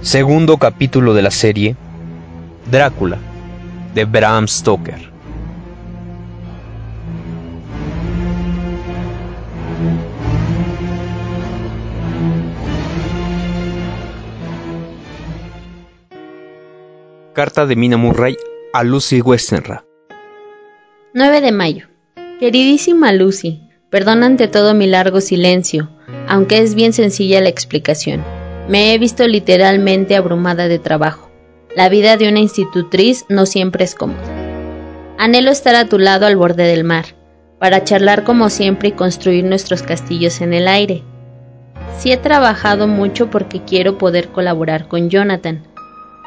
Segundo capítulo de la serie Drácula de Bram Stoker. Carta de Mina Murray a Lucy Westenra. 9 de mayo. Queridísima Lucy, perdona ante todo mi largo silencio, aunque es bien sencilla la explicación. Me he visto literalmente abrumada de trabajo. La vida de una institutriz no siempre es cómoda. Anhelo estar a tu lado al borde del mar, para charlar como siempre y construir nuestros castillos en el aire. Sí he trabajado mucho porque quiero poder colaborar con Jonathan.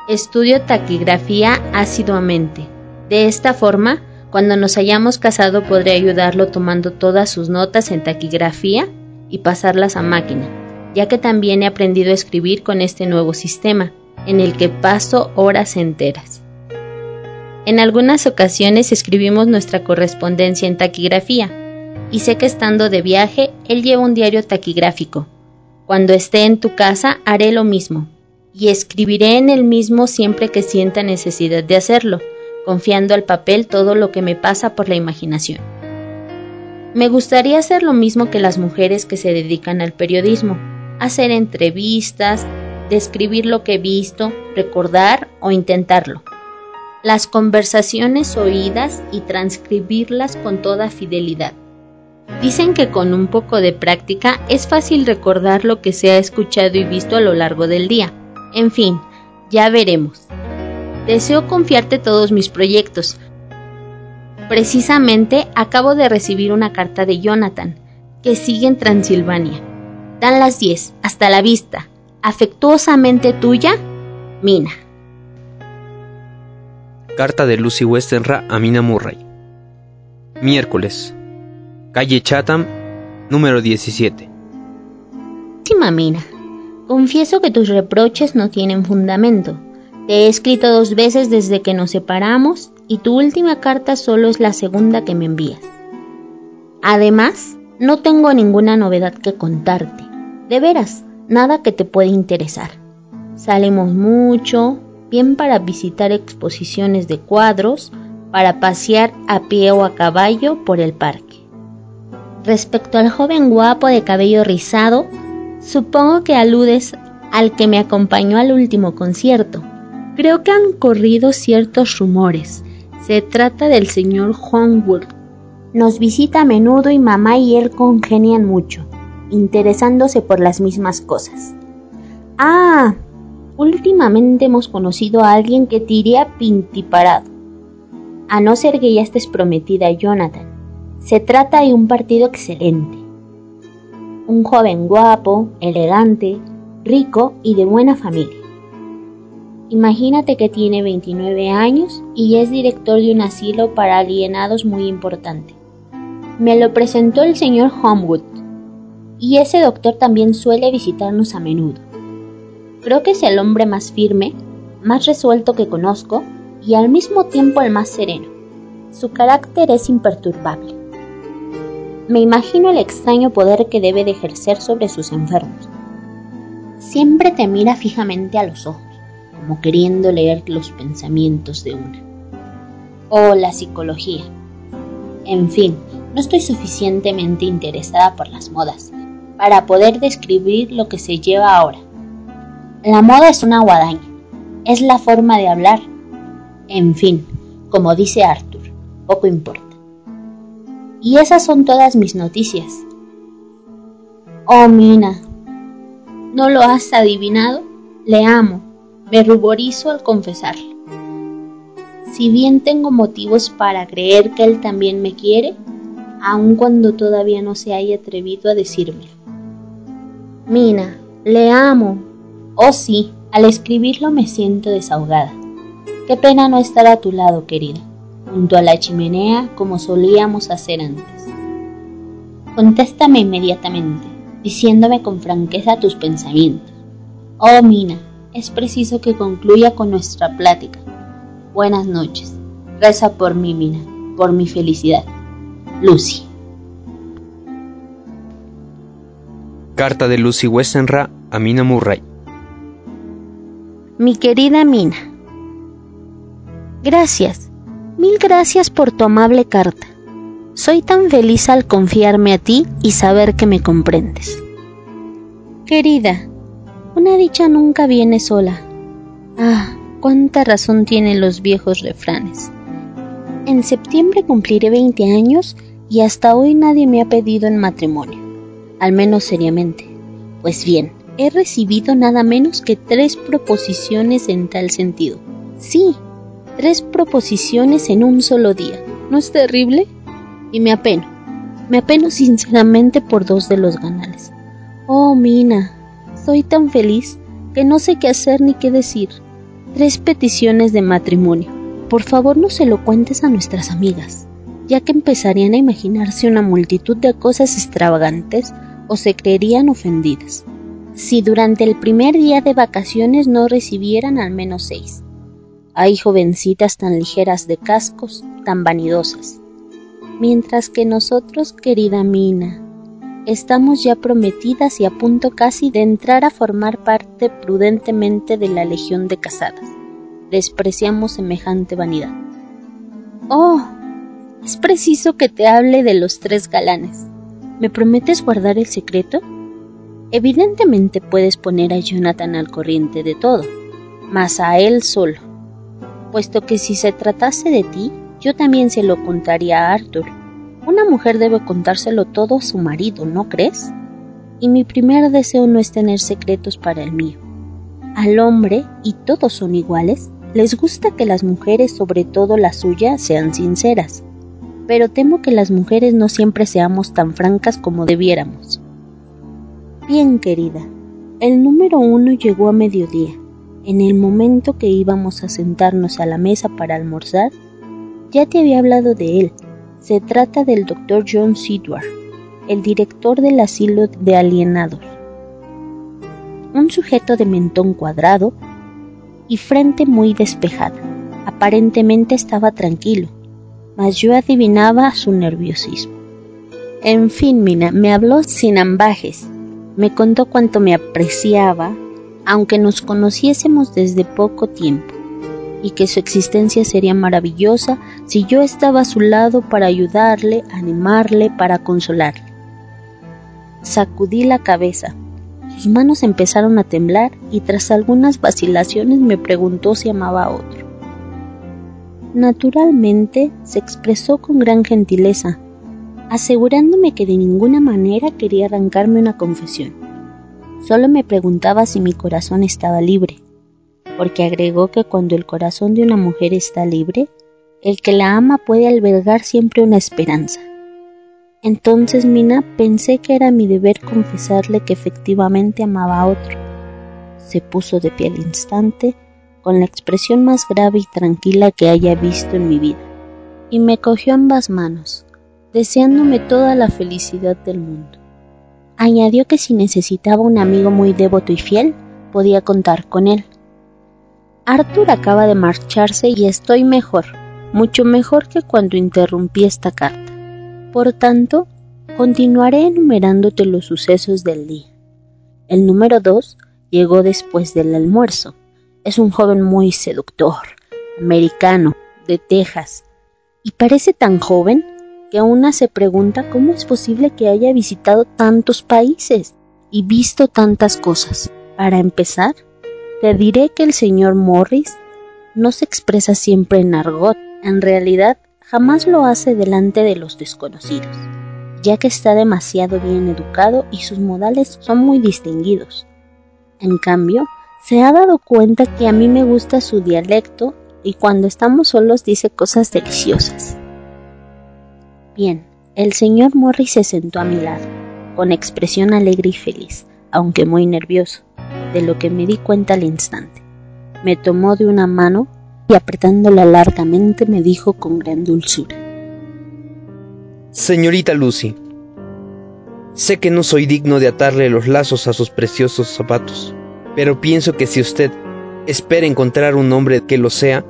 Estudio taquigrafía asiduamente. De esta forma, cuando nos hayamos casado podré ayudarlo tomando todas sus notas en taquigrafía y pasarlas a máquina ya que también he aprendido a escribir con este nuevo sistema, en el que paso horas enteras. En algunas ocasiones escribimos nuestra correspondencia en taquigrafía, y sé que estando de viaje, él lleva un diario taquigráfico. Cuando esté en tu casa, haré lo mismo, y escribiré en el mismo siempre que sienta necesidad de hacerlo, confiando al papel todo lo que me pasa por la imaginación. Me gustaría hacer lo mismo que las mujeres que se dedican al periodismo, hacer entrevistas, describir lo que he visto, recordar o intentarlo. Las conversaciones oídas y transcribirlas con toda fidelidad. Dicen que con un poco de práctica es fácil recordar lo que se ha escuchado y visto a lo largo del día. En fin, ya veremos. Deseo confiarte todos mis proyectos. Precisamente acabo de recibir una carta de Jonathan, que sigue en Transilvania. Dan las 10. Hasta la vista. Afectuosamente tuya, Mina. Carta de Lucy Westenra a Mina Murray. Miércoles. Calle Chatham, número 17. Última Mina. Confieso que tus reproches no tienen fundamento. Te he escrito dos veces desde que nos separamos y tu última carta solo es la segunda que me envías. Además, no tengo ninguna novedad que contarte. De veras, nada que te pueda interesar. Salimos mucho, bien para visitar exposiciones de cuadros, para pasear a pie o a caballo por el parque. Respecto al joven guapo de cabello rizado, supongo que aludes al que me acompañó al último concierto. Creo que han corrido ciertos rumores. Se trata del señor Homewood. Nos visita a menudo y mamá y él congenian mucho interesándose por las mismas cosas. Ah, últimamente hemos conocido a alguien que te iría pintiparado. A no ser que ya estés prometida Jonathan. Se trata de un partido excelente. Un joven guapo, elegante, rico y de buena familia. Imagínate que tiene 29 años y es director de un asilo para alienados muy importante. Me lo presentó el señor Homewood y ese doctor también suele visitarnos a menudo. Creo que es el hombre más firme, más resuelto que conozco y al mismo tiempo el más sereno. Su carácter es imperturbable. Me imagino el extraño poder que debe de ejercer sobre sus enfermos. Siempre te mira fijamente a los ojos, como queriendo leer los pensamientos de una. Oh, la psicología. En fin, no estoy suficientemente interesada por las modas, para poder describir lo que se lleva ahora. La moda es una guadaña, es la forma de hablar. En fin, como dice Arthur, poco importa. Y esas son todas mis noticias. Oh, Mina, ¿no lo has adivinado? Le amo, me ruborizo al confesarlo. Si bien tengo motivos para creer que él también me quiere, aun cuando todavía no se haya atrevido a decirme. Mina, le amo. Oh sí, al escribirlo me siento desahogada. Qué pena no estar a tu lado, querida, junto a la chimenea como solíamos hacer antes. Contéstame inmediatamente, diciéndome con franqueza tus pensamientos. Oh, Mina, es preciso que concluya con nuestra plática. Buenas noches. Reza por mí, Mina, por mi felicidad. Lucy. Carta de Lucy Westenra a Mina Murray. Mi querida Mina. Gracias, mil gracias por tu amable carta. Soy tan feliz al confiarme a ti y saber que me comprendes. Querida, una dicha nunca viene sola. Ah, cuánta razón tienen los viejos refranes. En septiembre cumpliré 20 años y hasta hoy nadie me ha pedido en matrimonio, al menos seriamente. Pues bien, he recibido nada menos que tres proposiciones en tal sentido. Sí, tres proposiciones en un solo día. ¿No es terrible? Y me apeno. Me apeno sinceramente por dos de los ganales. Oh, Mina, soy tan feliz que no sé qué hacer ni qué decir. Tres peticiones de matrimonio. Por favor no se lo cuentes a nuestras amigas, ya que empezarían a imaginarse una multitud de cosas extravagantes o se creerían ofendidas. Si durante el primer día de vacaciones no recibieran al menos seis. Hay jovencitas tan ligeras de cascos, tan vanidosas. Mientras que nosotros, querida Mina, estamos ya prometidas y a punto casi de entrar a formar parte prudentemente de la legión de casadas. Despreciamos semejante vanidad. Oh, es preciso que te hable de los tres galanes. ¿Me prometes guardar el secreto? Evidentemente puedes poner a Jonathan al corriente de todo, mas a él solo, puesto que si se tratase de ti, yo también se lo contaría a Arthur. Una mujer debe contárselo todo a su marido, ¿no crees? Y mi primer deseo no es tener secretos para el mío. Al hombre, y todos son iguales, les gusta que las mujeres, sobre todo la suya, sean sinceras pero temo que las mujeres no siempre seamos tan francas como debiéramos. Bien, querida, el número uno llegó a mediodía. En el momento que íbamos a sentarnos a la mesa para almorzar, ya te había hablado de él. Se trata del doctor John Sidward, el director del asilo de alienados. Un sujeto de mentón cuadrado y frente muy despejada. Aparentemente estaba tranquilo, mas yo adivinaba su nerviosismo. En fin, Mina, me habló sin ambajes, me contó cuánto me apreciaba, aunque nos conociésemos desde poco tiempo, y que su existencia sería maravillosa si yo estaba a su lado para ayudarle, animarle, para consolarle. Sacudí la cabeza. Sus manos empezaron a temblar y tras algunas vacilaciones me preguntó si amaba a otro. Naturalmente, se expresó con gran gentileza, asegurándome que de ninguna manera quería arrancarme una confesión. Solo me preguntaba si mi corazón estaba libre, porque agregó que cuando el corazón de una mujer está libre, el que la ama puede albergar siempre una esperanza. Entonces, Mina, pensé que era mi deber confesarle que efectivamente amaba a otro. Se puso de pie al instante con la expresión más grave y tranquila que haya visto en mi vida, y me cogió ambas manos, deseándome toda la felicidad del mundo. Añadió que si necesitaba un amigo muy devoto y fiel, podía contar con él. Arthur acaba de marcharse y estoy mejor, mucho mejor que cuando interrumpí esta carta. Por tanto, continuaré enumerándote los sucesos del día. El número dos llegó después del almuerzo es un joven muy seductor, americano, de Texas, y parece tan joven que una se pregunta cómo es posible que haya visitado tantos países y visto tantas cosas. Para empezar, te diré que el señor Morris no se expresa siempre en argot, en realidad jamás lo hace delante de los desconocidos, ya que está demasiado bien educado y sus modales son muy distinguidos. En cambio, se ha dado cuenta que a mí me gusta su dialecto y cuando estamos solos dice cosas deliciosas. Bien, el señor Morris se sentó a mi lado, con expresión alegre y feliz, aunque muy nervioso, de lo que me di cuenta al instante. Me tomó de una mano y apretándola largamente me dijo con gran dulzura. Señorita Lucy, sé que no soy digno de atarle los lazos a sus preciosos zapatos pero pienso que si usted espera encontrar un hombre que lo sea,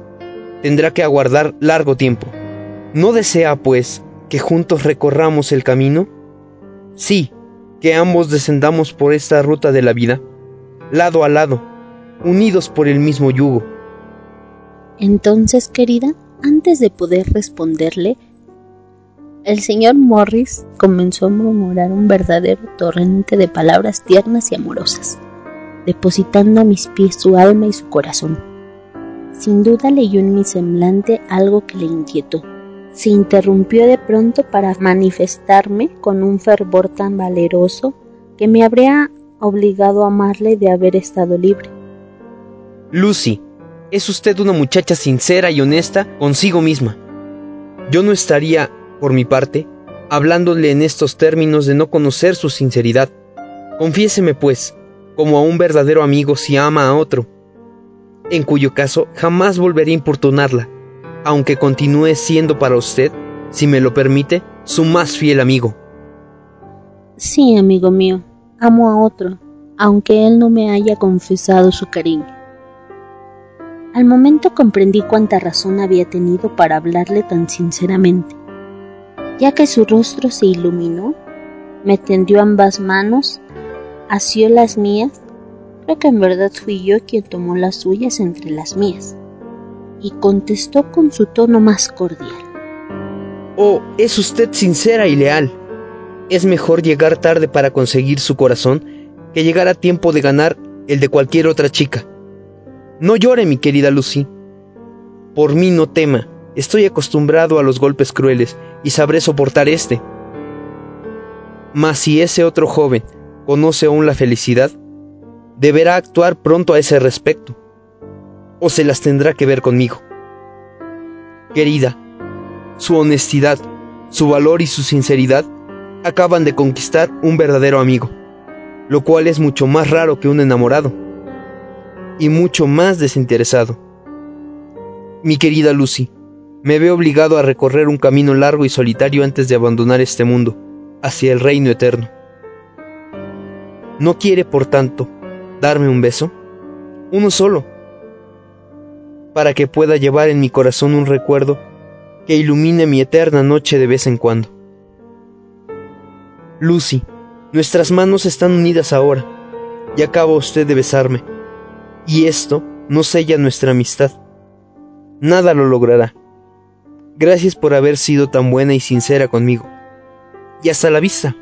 tendrá que aguardar largo tiempo. ¿No desea, pues, que juntos recorramos el camino? Sí, que ambos descendamos por esta ruta de la vida, lado a lado, unidos por el mismo yugo. Entonces, querida, antes de poder responderle, el señor Morris comenzó a murmurar un verdadero torrente de palabras tiernas y amorosas, depositando a mis pies su alma y su corazón. Sin duda leyó en mi semblante algo que le inquietó. Se interrumpió de pronto para manifestarme con un fervor tan valeroso que me habría obligado a amarle de haber estado libre. Lucy, es usted una muchacha sincera y honesta consigo misma. Yo no estaría por mi parte, hablándole en estos términos de no conocer su sinceridad. Confiéseme, pues, como a un verdadero amigo si ama a otro, en cuyo caso jamás volveré a importunarla, aunque continúe siendo para usted, si me lo permite, su más fiel amigo. Sí, amigo mío, amo a otro, aunque él no me haya confesado su cariño. Al momento comprendí cuánta razón había tenido para hablarle tan sinceramente ya que su rostro se iluminó, me tendió ambas manos, asió las mías, creo que en verdad fui yo quien tomó las suyas entre las mías, y contestó con su tono más cordial. Oh, es usted sincera y leal. Es mejor llegar tarde para conseguir su corazón que llegar a tiempo de ganar el de cualquier otra chica. No llore, mi querida Lucy. Por mí no tema. Estoy acostumbrado a los golpes crueles y sabré soportar este. Mas si ese otro joven conoce aún la felicidad, deberá actuar pronto a ese respecto, o se las tendrá que ver conmigo. Querida, su honestidad, su valor y su sinceridad acaban de conquistar un verdadero amigo, lo cual es mucho más raro que un enamorado, y mucho más desinteresado. Mi querida Lucy, me veo obligado a recorrer un camino largo y solitario antes de abandonar este mundo, hacia el reino eterno. ¿No quiere, por tanto, darme un beso? Uno solo, para que pueda llevar en mi corazón un recuerdo que ilumine mi eterna noche de vez en cuando. Lucy, nuestras manos están unidas ahora, y acaba usted de besarme, y esto no sella nuestra amistad. Nada lo logrará. Gracias por haber sido tan buena y sincera conmigo. Y hasta la vista.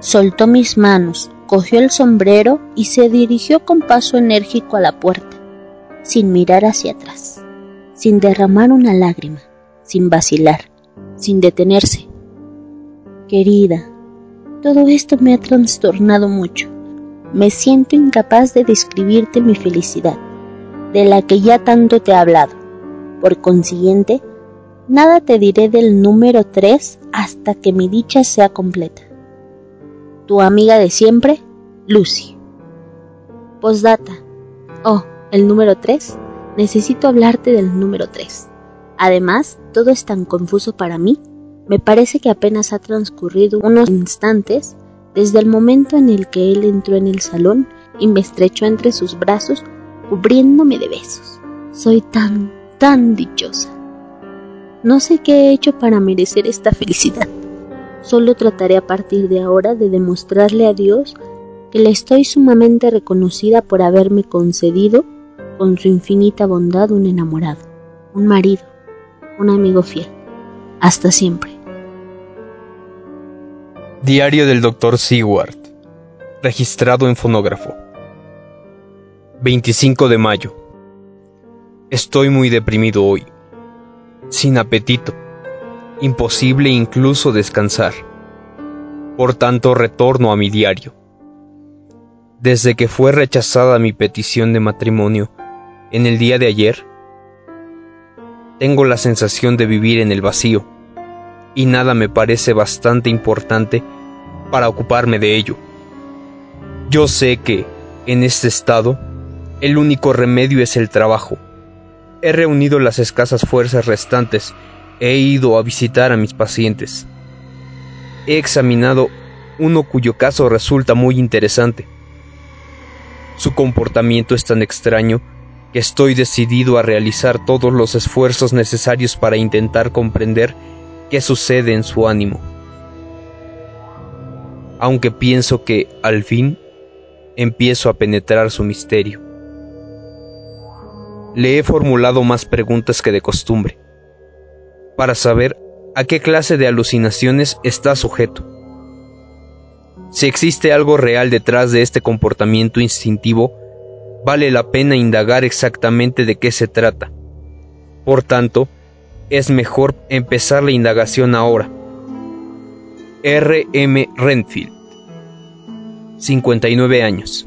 Soltó mis manos, cogió el sombrero y se dirigió con paso enérgico a la puerta, sin mirar hacia atrás, sin derramar una lágrima, sin vacilar, sin detenerse. Querida, todo esto me ha trastornado mucho. Me siento incapaz de describirte mi felicidad, de la que ya tanto te he hablado. Por consiguiente, Nada te diré del número 3 hasta que mi dicha sea completa. Tu amiga de siempre, Lucy. Postdata. Oh, el número 3. Necesito hablarte del número 3. Además, todo es tan confuso para mí. Me parece que apenas ha transcurrido unos instantes desde el momento en el que él entró en el salón y me estrechó entre sus brazos, cubriéndome de besos. Soy tan, tan dichosa. No sé qué he hecho para merecer esta felicidad. Solo trataré a partir de ahora de demostrarle a Dios que le estoy sumamente reconocida por haberme concedido con su infinita bondad un enamorado, un marido, un amigo fiel. Hasta siempre. Diario del Dr. Seward. Registrado en fonógrafo. 25 de mayo. Estoy muy deprimido hoy sin apetito, imposible incluso descansar. Por tanto, retorno a mi diario. Desde que fue rechazada mi petición de matrimonio en el día de ayer, tengo la sensación de vivir en el vacío, y nada me parece bastante importante para ocuparme de ello. Yo sé que, en este estado, el único remedio es el trabajo He reunido las escasas fuerzas restantes e ido a visitar a mis pacientes. He examinado uno cuyo caso resulta muy interesante. Su comportamiento es tan extraño que estoy decidido a realizar todos los esfuerzos necesarios para intentar comprender qué sucede en su ánimo. Aunque pienso que, al fin, empiezo a penetrar su misterio. le he formulado más preguntas que de costumbre, para saber a qué clase de alucinaciones está sujeto. Si existe algo real detrás de este comportamiento instintivo, vale la pena indagar exactamente de qué se trata. Por tanto, es mejor empezar la indagación ahora. R. M. Renfield, 59 años.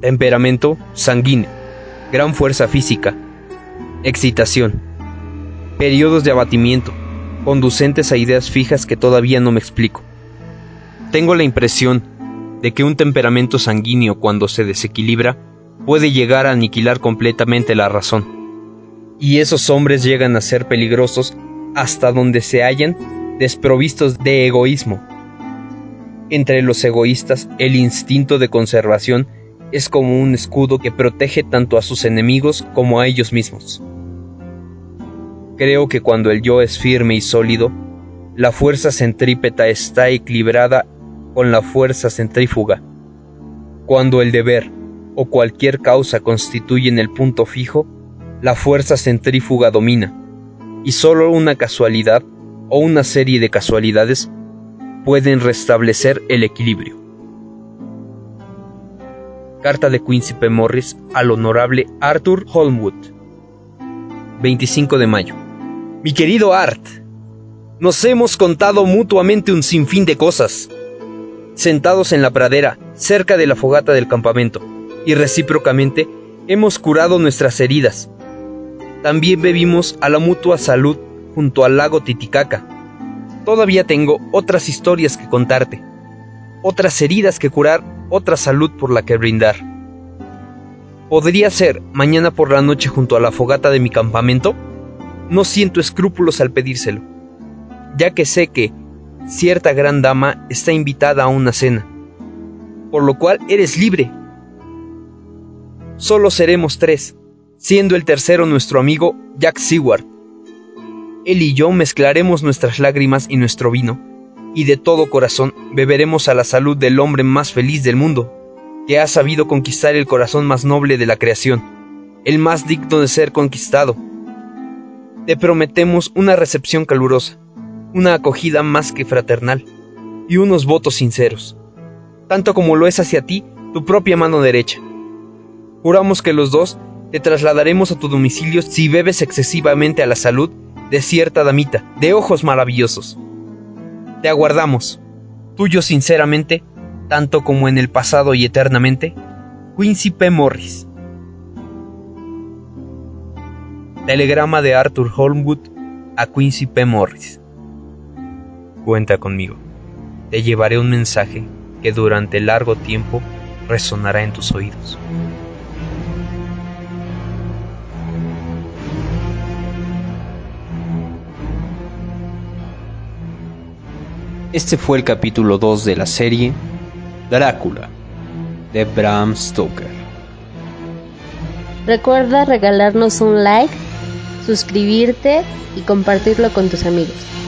Temperamento sanguíneo, gran fuerza física, excitación, periodos de abatimiento, conducentes a ideas fijas que todavía no me explico. Tengo la impresión de que un temperamento sanguíneo cuando se desequilibra puede llegar a aniquilar completamente la razón. Y esos hombres llegan a ser peligrosos hasta donde se hallan desprovistos de egoísmo. Entre los egoístas, el instinto de conservación es como un escudo que protege tanto a sus enemigos como a ellos mismos. Creo que cuando el yo es firme y sólido, la fuerza centrípeta está equilibrada con la fuerza centrífuga. Cuando el deber o cualquier causa constituyen el punto fijo, la fuerza centrífuga domina, y solo una casualidad o una serie de casualidades pueden restablecer el equilibrio. Carta de Quincy. Morris al honorable Arthur Holmwood. 25 de mayo. Mi querido Art, nos hemos contado mutuamente un sinfín de cosas sentados en la pradera, cerca de la fogata del campamento, y recíprocamente hemos curado nuestras heridas. También bebimos a la mutua salud junto al lago Titicaca. Todavía tengo otras historias que contarte, otras heridas que curar, otra salud por la que brindar. ¿Podría ser mañana por la noche junto a la fogata de mi campamento? No siento escrúpulos al pedírselo, ya que sé que, cierta gran dama está invitada a una cena, por lo cual eres libre. Solo seremos tres, siendo el tercero nuestro amigo Jack Seward. Él y yo mezclaremos nuestras lágrimas y nuestro vino, y de todo corazón beberemos a la salud del hombre más feliz del mundo, que ha sabido conquistar el corazón más noble de la creación, el más digno de ser conquistado. Te prometemos una recepción calurosa, una acogida más que fraternal y unos votos sinceros, tanto como lo es hacia ti tu propia mano derecha. Juramos que los dos te trasladaremos a tu domicilio si bebes excesivamente a la salud de cierta damita de ojos maravillosos. Te aguardamos, tuyo sinceramente, tanto como en el pasado y eternamente, Quincy. Morris. Telegrama de Arthur Holmwood a Quincy P. Morris. Cuenta conmigo. Te llevaré un mensaje que durante largo tiempo resonará en tus oídos. Este fue el capítulo 2 de la serie Drácula de Bram Stoker. Recuerda regalarnos un like, suscribirte y compartirlo con tus amigos.